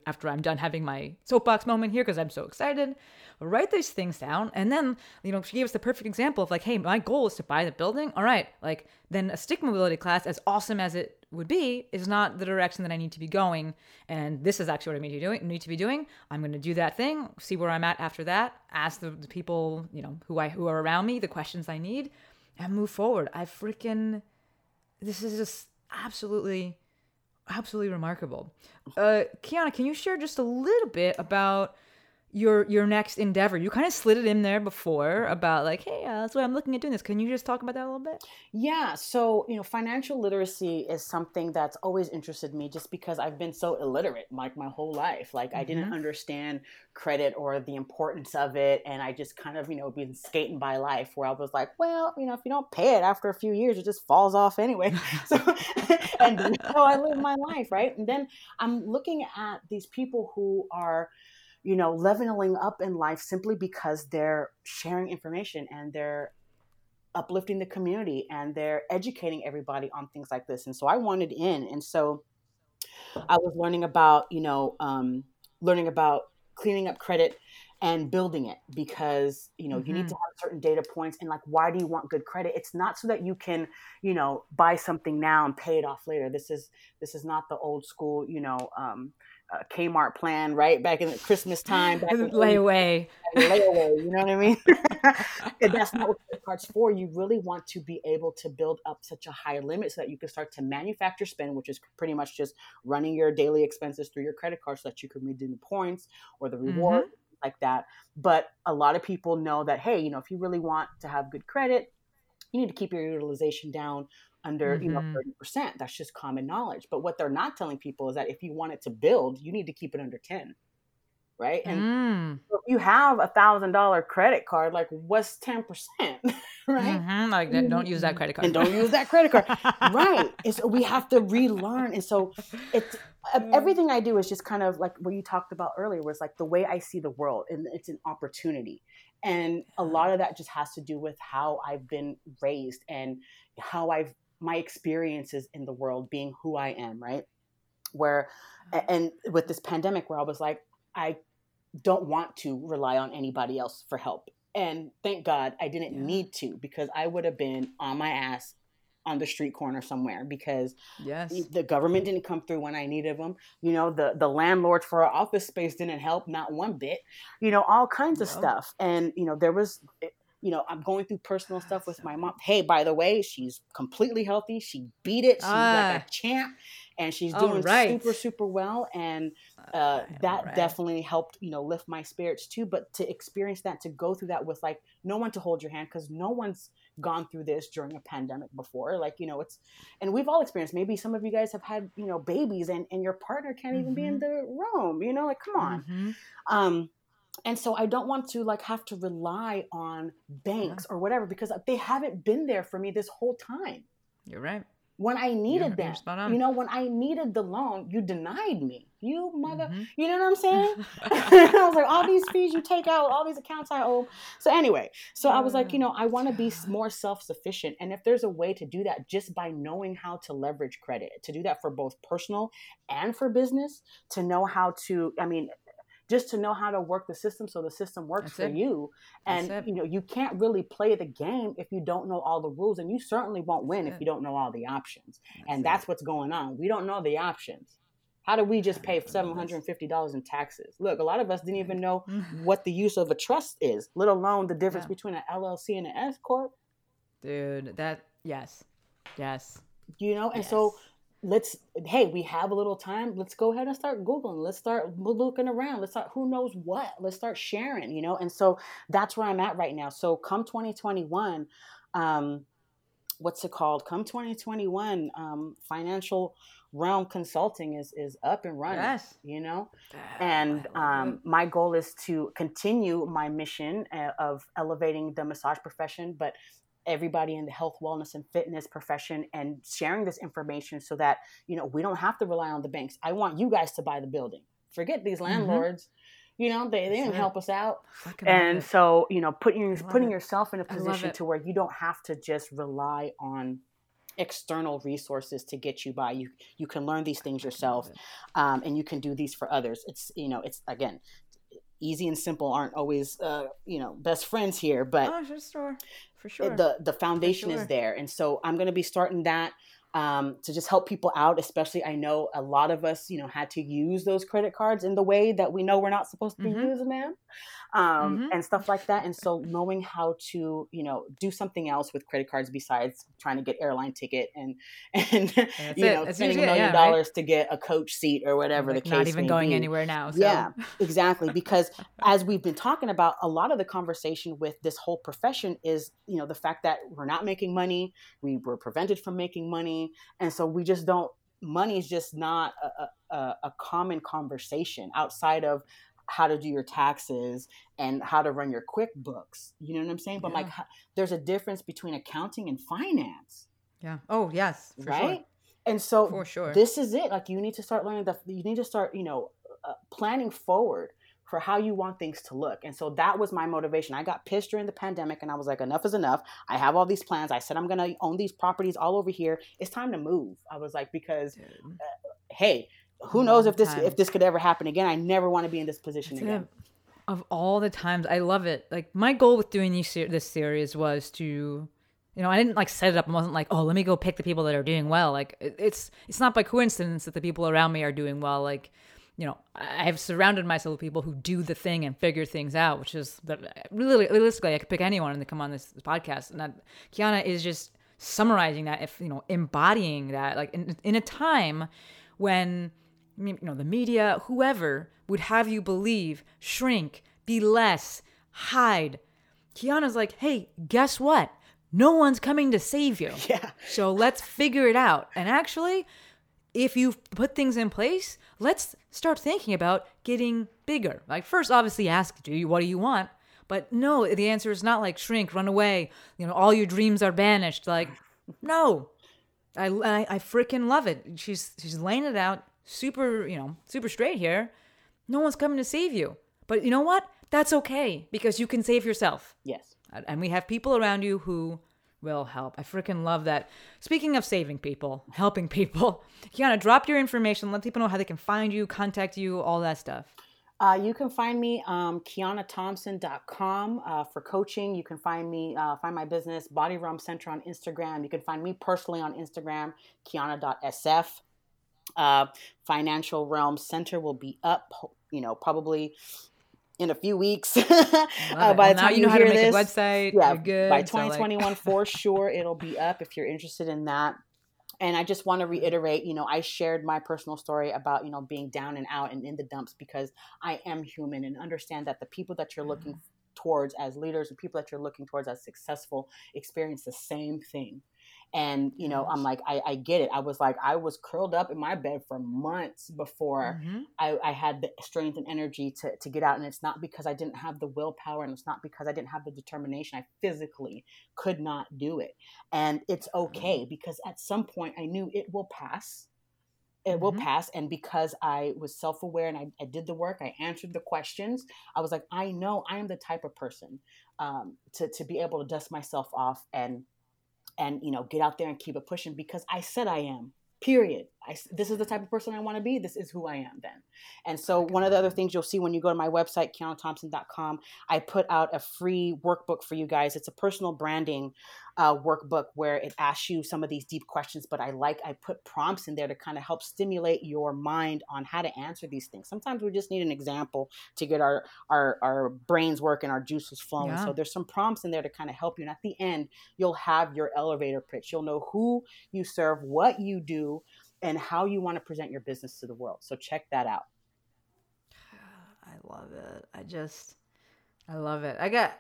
after I'm done having my soapbox moment here because I'm so excited. Write these things down. And then, you know, she gave us the perfect example of like, hey, my goal is to buy the building. All right. Like, then a stick mobility class, as awesome as it would be, is not the direction that I need to be going. And this is actually what I need to be doing. Need to be doing. I'm going to do that thing. See where I'm at after that. Ask the, the people, you know, who I who are around me the questions I need, and move forward. I freaking, this is just absolutely, absolutely remarkable. Uh, Kiana, can you share just a little bit about? Your your next endeavor. You kind of slid it in there before about like, hey, uh, that's why I'm looking at doing this. Can you just talk about that a little bit?
Yeah. So, you know, financial literacy is something that's always interested me just because I've been so illiterate like my whole life. Like, I didn't understand credit or the importance of it. And I just kind of, you know, been skating by life where I was like, well, you know, if you don't pay it after a few years, it just falls off anyway. so, and so I live my life, right? And then I'm looking at these people who are, you know, leveling up in life simply because they're sharing information and they're uplifting the community and they're educating everybody on things like this. And so I wanted in. And so I was learning about, you know, um, learning about cleaning up credit and building it because you know mm-hmm. you need to have certain data points and like why do you want good credit it's not so that you can you know buy something now and pay it off later this is this is not the old school you know um, uh, Kmart plan, right? Back in the Christmas time. Back
layaway.
layaway, you know what I mean? and that's not what credit cards for. You really want to be able to build up such a high limit so that you can start to manufacture spend, which is pretty much just running your daily expenses through your credit card so that you can redeem the points or the reward, mm-hmm. like that. But a lot of people know that, hey, you know, if you really want to have good credit, you need to keep your utilization down under mm-hmm. you know 30% mm-hmm. that's just common knowledge but what they're not telling people is that if you want it to build you need to keep it under 10 right and mm. if you have a thousand dollar credit card like what's 10% right
mm-hmm. like don't use that credit card
and don't use that credit card right and so we have to relearn and so it's everything i do is just kind of like what you talked about earlier was like the way i see the world and it's an opportunity and a lot of that just has to do with how i've been raised and how i've my experiences in the world being who I am, right? Where, and with this pandemic, where I was like, I don't want to rely on anybody else for help. And thank God I didn't yeah. need to because I would have been on my ass on the street corner somewhere because
yes
the government didn't come through when i needed them you know the the landlords for our office space didn't help not one bit you know all kinds of stuff and you know there was you know, I'm going through personal stuff with my mom. Hey, by the way, she's completely healthy. She beat it. She's ah. like a champ and she's doing right. super, super well. And uh, that right. definitely helped, you know, lift my spirits too. But to experience that, to go through that with like no one to hold your hand because no one's gone through this during a pandemic before. Like, you know, it's, and we've all experienced, maybe some of you guys have had, you know, babies and, and your partner can't mm-hmm. even be in mm-hmm. the room, you know, like, come on. Mm-hmm. Um, and so i don't want to like have to rely on banks yeah. or whatever because they haven't been there for me this whole time.
You're right.
When i needed you're, them you're you know when i needed the loan you denied me. You mother mm-hmm. you know what i'm saying? I was like all these fees you take out all these accounts i owe. So anyway so i was like you know i want to be more self-sufficient. And if there's a way to do that just by knowing how to leverage credit to do that for both personal and for business to know how to i mean just to know how to work the system so the system works That's for it. you. And you know you can't really play the game if you don't know all the rules and you certainly won't win That's if you don't know all the options. That's and that's what's going on. We don't know the options. How do we just pay $750 in taxes? Look a lot of us didn't even know mm-hmm. what the use of a trust is let alone the difference yeah. between an llc and an s corp.
Dude that yes. Yes.
You know and yes. so let's hey we have a little time. Let's go ahead and start googling. Let's start looking around. Let's start who knows what? Let's start sharing you know? And so that's where i'm at right now. So come 2021 um what's it called? Come 2021 um financial realm consulting is is up and running yes. you know? And um, my goal is to continue my mission uh, of elevating the massage profession but everybody in the health wellness and fitness profession and sharing this information so that you know we don't have to rely on the banks i want you guys to buy the building forget these mm-hmm. landlords mm-hmm. you know they, they didn't help us out and so you know putting putting it. yourself in a position to where you don't have to just rely on external resources to get you by. You you can learn these things yourself, um, and you can do these for others. It's you know it's again easy and simple aren't always uh, you know best friends here, but
Oh, for sure. For sure.
the the foundation
sure.
is there and so i'm going to be starting that um, to just help people out especially i know a lot of us you know had to use those credit cards in the way that we know we're not supposed to be
Mhm.
using them um,
Mhm.
and stuff like that and so knowing how to you know do something else with credit cards besides trying to get airline ticket and and you
it.
know
That's
spending a million
yeah, right?
dollars to get a coach seat or whatever
Like,
the case
not even going
be.
anywhere now. So.
Yeah, exactly. Because as we've been talking about, a lot of the conversation with this whole profession is, you know, the fact that we're not making money, we were prevented from making money, and so we just don't. Money is just not a, a, a common conversation outside of how to do your taxes and how to run your QuickBooks. You know what I'm saying? But like,
Yeah.
ho- there's a difference between accounting and finance
Yeah. Oh, yes.
Right
Sure.
and so
For sure.
this is it like you need to start learning the you need to start you know uh, planning forward for how you want things to look and so that was my motivation i got pissed during the pandemic and i was like enough is enough i have all these plans i said i'm going to own these properties all over here it's time to move i was like because
Dude.
Uh, hey who knows if this
time.
if this could ever happen again i never want to be in this position
That's
again
it. Of all the times, I love it. Like my goal with doing these ser- this series was to, you know, I didn't like set it up. I wasn't like, oh, let me go pick the people that are doing well. Like it's it's not by coincidence that the people around me are doing well. Like, you know, I have surrounded myself with people who do the thing and figure things out, which is that really realistically, I could pick anyone and they come on this, this podcast. And that Kiana is just summarizing that, if you know, embodying that, like in, in a time when you know the media whoever would have you believe shrink be less hide. Kiana's like hey guess what? No one's coming to save you.
Yeah.
So let's figure it out. And actually if you put things in place let's start thinking about getting bigger like first obviously ask do you what do you want but no the answer is not like shrink run away you know all your dreams are banished like no I, I, I freaking love it. She's she's laying it out super, you know, super straight here. No one's coming to save you. But you know what? That's okay because you can save yourself.
yes
And- And we have people around you who will help. I freaking love that. Speaking of saving people, helping people, Kiana, drop your information. Let people know how they can find you, contact you, all that stuff.
Uh, you can find me um, kianathompson.com uh, for coaching. You can find me, uh, find my business, Body Realm Center on Instagram. You can find me personally on Instagram, kiana.sf. Uh, Financial Realm Center will be up, you know, probably in a few weeks. uh, by the time
you
you
know
hear this,
website.
yeah,
good.
by
So, like-
2021 for sure, it'll be up if you're interested in that. And I just want to reiterate, you know, I shared my personal story about, you know, being down and out and in the dumps because I am human and understand that the people that you're looking towards as leaders and people that you're looking towards as successful experience the same thing. And, you know, I'm like, I, I get it. I was like, I was curled up in my bed for months before
Mhm.
I, I had the strength and energy to, to get out. And it's not because I didn't have the willpower and it's not because I didn't have the determination. I physically could not do it. And it's okay because at some point I knew it will pass. It will
Mhm.
pass. And because I was self aware and I, I did the work, I answered the questions, I was like, I know I am the type of person um, to, to be able to dust myself off and and you know get out there and keep it pushing because I said I am. Period. I, this is the type of person I want to be. This is who I am then. And so one of the other things you'll see when you go to my website, KianaThompson.com, I put out a free workbook for you guys. It's a personal branding uh, workbook where it asks you some of these deep questions, but I like, I put prompts in there to kind of help stimulate your mind on how to answer these things. Sometimes we just need an example to get our, our, our brains working, our juices flowing.
Yeah.
So there's some prompts in there to kind of help you. And at the end, you'll have your elevator pitch. You'll know who you serve, what you do, and how you want to present your business to the world. So check that out.
I love it. I just, I love it. I got,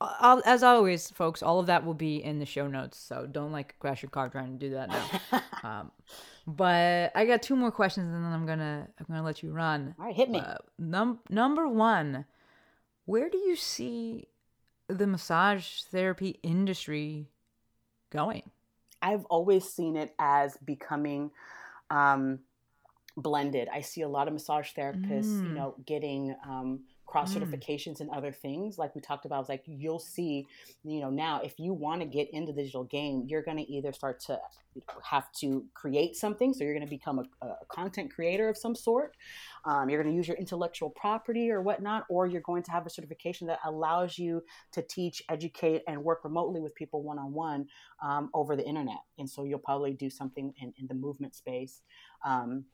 I'll, as always, folks. All of that will be in the show notes, so don't like crash your car trying to do that now. um, but I got two more questions, and then I'm gonna, I'm gonna let you run.
All right, hit me.
Uh, num- number one, where do you see the massage therapy industry going?
I've always seen it as becoming um, blended. I see a lot of massage therapists, you
Mm.
know, getting um, cross
Mm.
certifications and other things like we talked about. Like, you'll see, you know, now if you want to get into the digital game, you're going to either start to have to create something. So you're going to become a, a content creator of some sort. Um, you're going to use your intellectual property or whatnot, or you're going to have a certification that allows you to teach, educate, and work remotely with people one on one over the internet. And so you'll probably do something in, in the movement space. Um,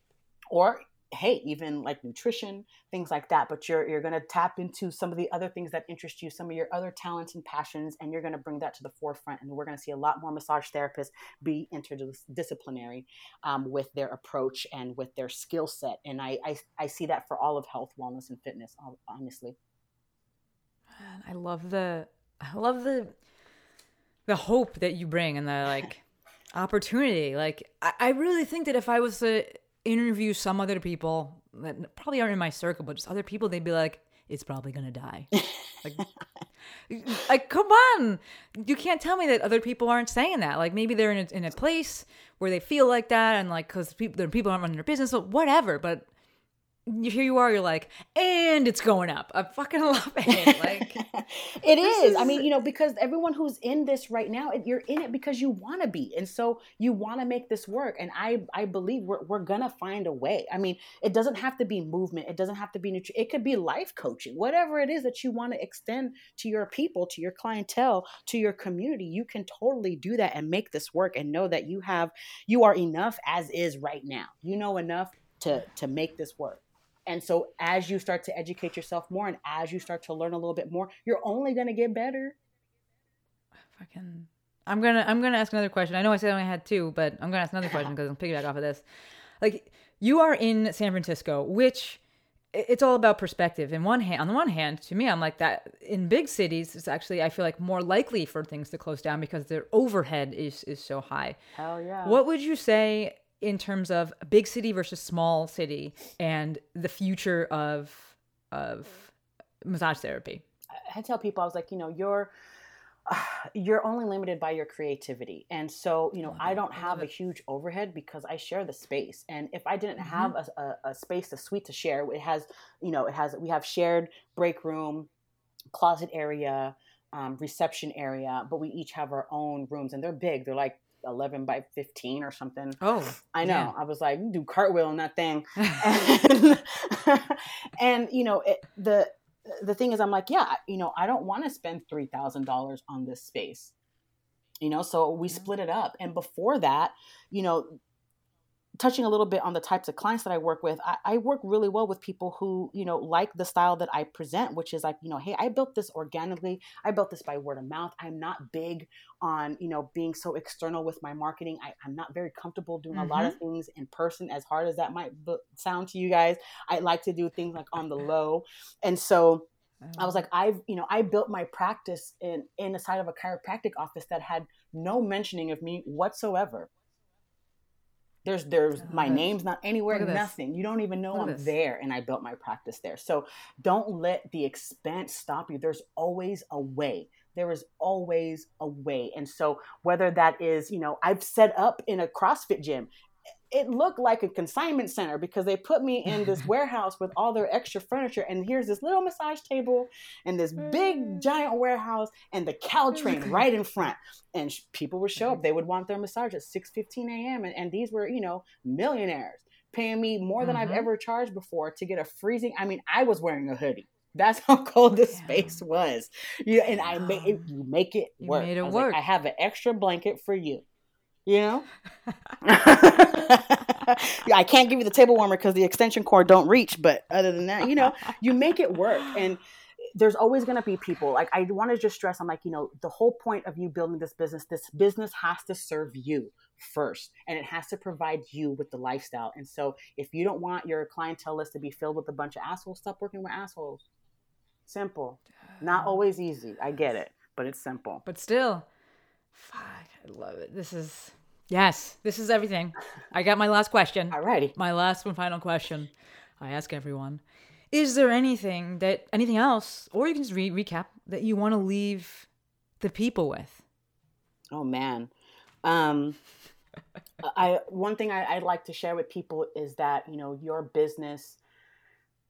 or hey even like nutrition things like that but you're you're going to tap into some of the other things that interest you some of your other talents and passions and you're going to bring that to the forefront and we're going to see a lot more massage therapists be interdisciplinary um, with their approach and with their skill set and I, I i see that for all of health wellness and fitness honestly
I love the I love the the hope that you bring and the like opportunity. Like I, I really think that if I was to interview some other people that probably aren't in my circle, but just other people, they'd be like, it's probably gonna die. like, like come on. You can't tell me that other people aren't saying that. Like maybe they're in a, in a place where they feel like that and like because people, people aren't running their business, so whatever. But here you are, you're like, and it's going up. I fucking love it. Like
it
This
is. I mean, you know, because everyone who's in this right now, you're in it because you want to be, and so you want to make this work. And I, I believe we're we're gonna find a way. I mean, it doesn't have to be movement. It doesn't have to be nutri- It could be life coaching, whatever it is that you want to extend to your people, to your clientele, to your community. You can totally do that and make this work, and know that you have you are enough as is right now. You know enough to to make this work. And so as you start to educate yourself more and as you start to learn a little bit more, you're only going to get better.
fucking I'm gonna I'm gonna ask another question. I know I said I only had two, but I'm gonna ask another question because I'm piggyback off of this. Like you are in San Francisco, which it's all about perspective. In one hand, on the one hand, to me, I'm like that. In big cities, it's actually I feel like more likely for things to close down because their overhead is is so high.
Hell yeah.
What would you say in terms of big city versus small city and the future of of massage therapy?
I tell people I was like, you know, you're you're only limited by your creativity. And so, you know, I don't have a huge overhead because I share the space. And if I didn't have a, a, a space, a suite to share, it has, you know, it has we have shared break room, closet area, um, reception area, but we each have our own rooms and they're big. They're like 11 by 15 or something.
Oh,
I know.
yeah.
I was like, do cartwheel in that thing. and, and, you know, it, the the thing is, I'm like, yeah, you know, I don't want to spend three thousand dollars on this space. You know, so we split it up. And before that, you know, touching a little bit on the types of clients that I work with, I, I work really well with people who, you know, like the style that I present, which is like, you know, hey, I built this organically. I built this by word of mouth. I'm not big on, you know, being so external with my marketing. I, I'm not very comfortable doing a lot of mm-hmm. things in person, as hard as that might sound to you guys. I like to do things like on the low. And so, I was oh. like, I've, you know, I built my practice in in the side of a chiropractic office that had no mentioning of me whatsoever. There's there's my name's not anywhere,
look at this.
nothing. You don't even know I'm
this.
there, and I built my practice there. So don't let the expense stop you. There's always a way. There is always a way. And so whether that is, you know, I've set up in a CrossFit gym it looked like a consignment center because they put me in this warehouse with all their extra furniture and here's this little massage table and this big giant warehouse and the caltrain right in front. And sh- people would show up. They would want their massage at 6 15 a.m and, and these were you know millionaires paying me more than i've
Mhm.
ever charged before to get a freezing i mean i was wearing a hoodie. That's how cold this space was. You and i made it, you make it
You
work.
made it
I was like,
work.
i have an extra blanket for you you know yeah, I can't give you the table warmer because the extension cord don't reach. But other than that, you know, you make it work. And there's always going to be people like I want to just stress. I'm like, you know, the whole point of you building this business, this business has to serve you first, and it has to provide you with the lifestyle. And so, if you don't want your clientele list to be filled with a bunch of assholes, stop working with assholes. Simple, not always easy. I get it, but it's simple.
But still, fuck, I love it. This is yes, this is everything. I got my last question.
Alrighty.
My last and final question. I ask everyone: Is there anything that anything else, or you can just re- recap that you want to leave the people with?
Oh man. Um I one thing I, I'd like to share with people is that, you know, your business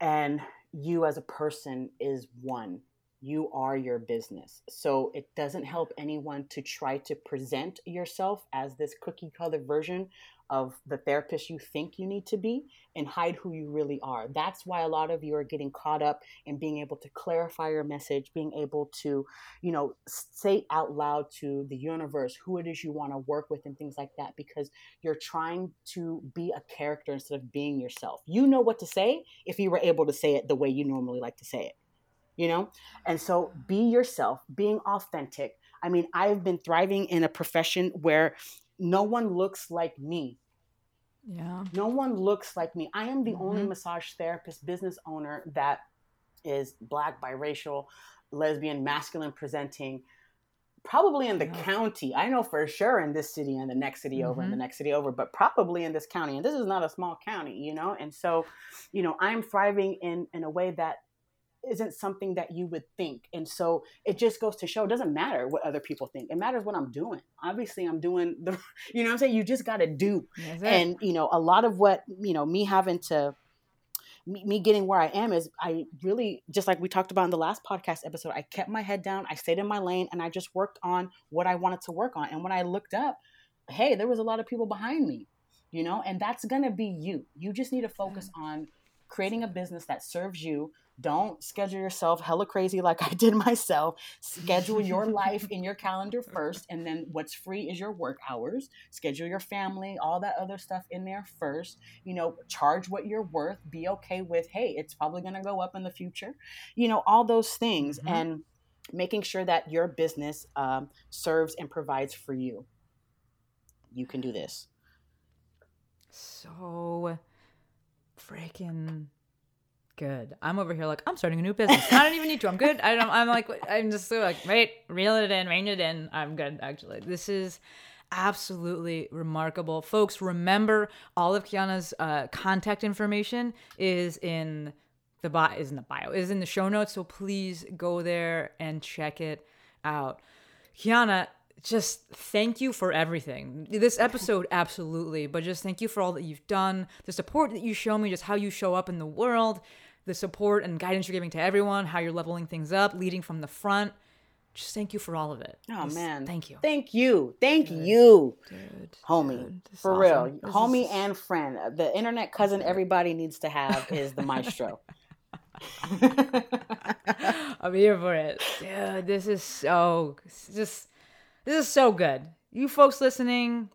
and you as a person is one you are your business. So it doesn't help anyone to try to present yourself as this cookie cutter version of the therapist you think you need to be and hide who you really are. That's why a lot of you are getting caught up in being able to clarify your message, being able to, you know, say out loud to the universe who it is you want to work with and things like that because you're trying to be a character instead of being yourself. You know what to say if you were able to say it the way you normally like to say it you know? And so be yourself, being authentic. I mean, I've been thriving in a profession where no one looks like me.
Yeah.
No one looks like me. I am the
Mm-hmm.
only massage therapist, business owner that is black, biracial, lesbian, masculine presenting, probably in the
Yeah.
county. I know for sure in this city and the next city over and the
Mhm.
next city over, but probably in this county. And this is not a small county, you know? And so, you know, I'm thriving in in a way that isn't something that you would think. And so it just goes to show it doesn't matter what other people think. It matters what I'm doing. Obviously, I'm doing the, you know what I'm saying? You just got to do. And, you know, a lot of what, you know, me having to, me, me getting where I am is I really, just like we talked about in the last podcast episode, I kept my head down, I stayed in my lane, and I just worked on what I wanted to work on. And when I looked up, hey, there was a lot of people behind me, you know, and that's going to be you. You just need to focus mm. on creating a business that serves you. Don't schedule yourself hella crazy like I did myself. Schedule your life in your calendar first, and then what's free is your work hours. Schedule your family, all that other stuff in there first. You know, charge what you're worth. Be okay with, hey, it's probably going to go up in the future. You know, all those things,
Mhm.
and making sure that your business um, serves and provides for you. You can do this.
so freaking good. I'm over here like I'm starting a new business. I don't even need to. I'm good. I don't. I'm like I'm just so like wait, reel it in, rein it in. I'm good actually. This is absolutely remarkable, folks. Remember, all of Kiana's uh, contact information is in the bio. Is in the bio. Is in the show notes. So please go there and check it out. Kiana, just thank you for everything. This episode, absolutely, but just thank you for all that you've done, the support that you show me, just how you show up in the world, the support and guidance you're giving to everyone, how you're leveling things up, leading from the front. Just thank you for all of it.
Oh
Just
man,
thank you,
thank you, thank you,
dude.
homie,
dude,
for
awesome.
real,
This
homie
is-
and friend. Uh, the internet cousin everybody needs to have is the maestro.
I'm here for it. Dude, this is so just this is so good. You folks listening,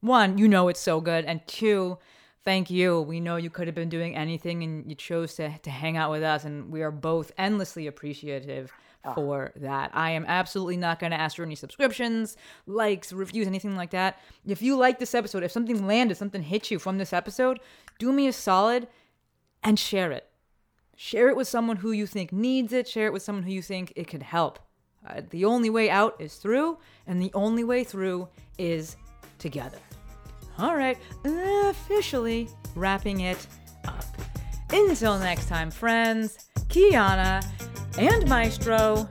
one, you know it's so good, and two, thank you. We know you could have been doing anything and you chose to to hang out with us, and we are both endlessly appreciative ah. for that. I am absolutely not going to ask for any subscriptions, likes, reviews, anything like that. If you like this episode, if something landed, something hit you from this episode, do me a solid and share it. Share it with someone who you think needs it. Share it with someone who you think it could help. Uh, the only way out is through, and the only way through is together. All right, officially wrapping it up. Until next time, friends, Kiana and Maestro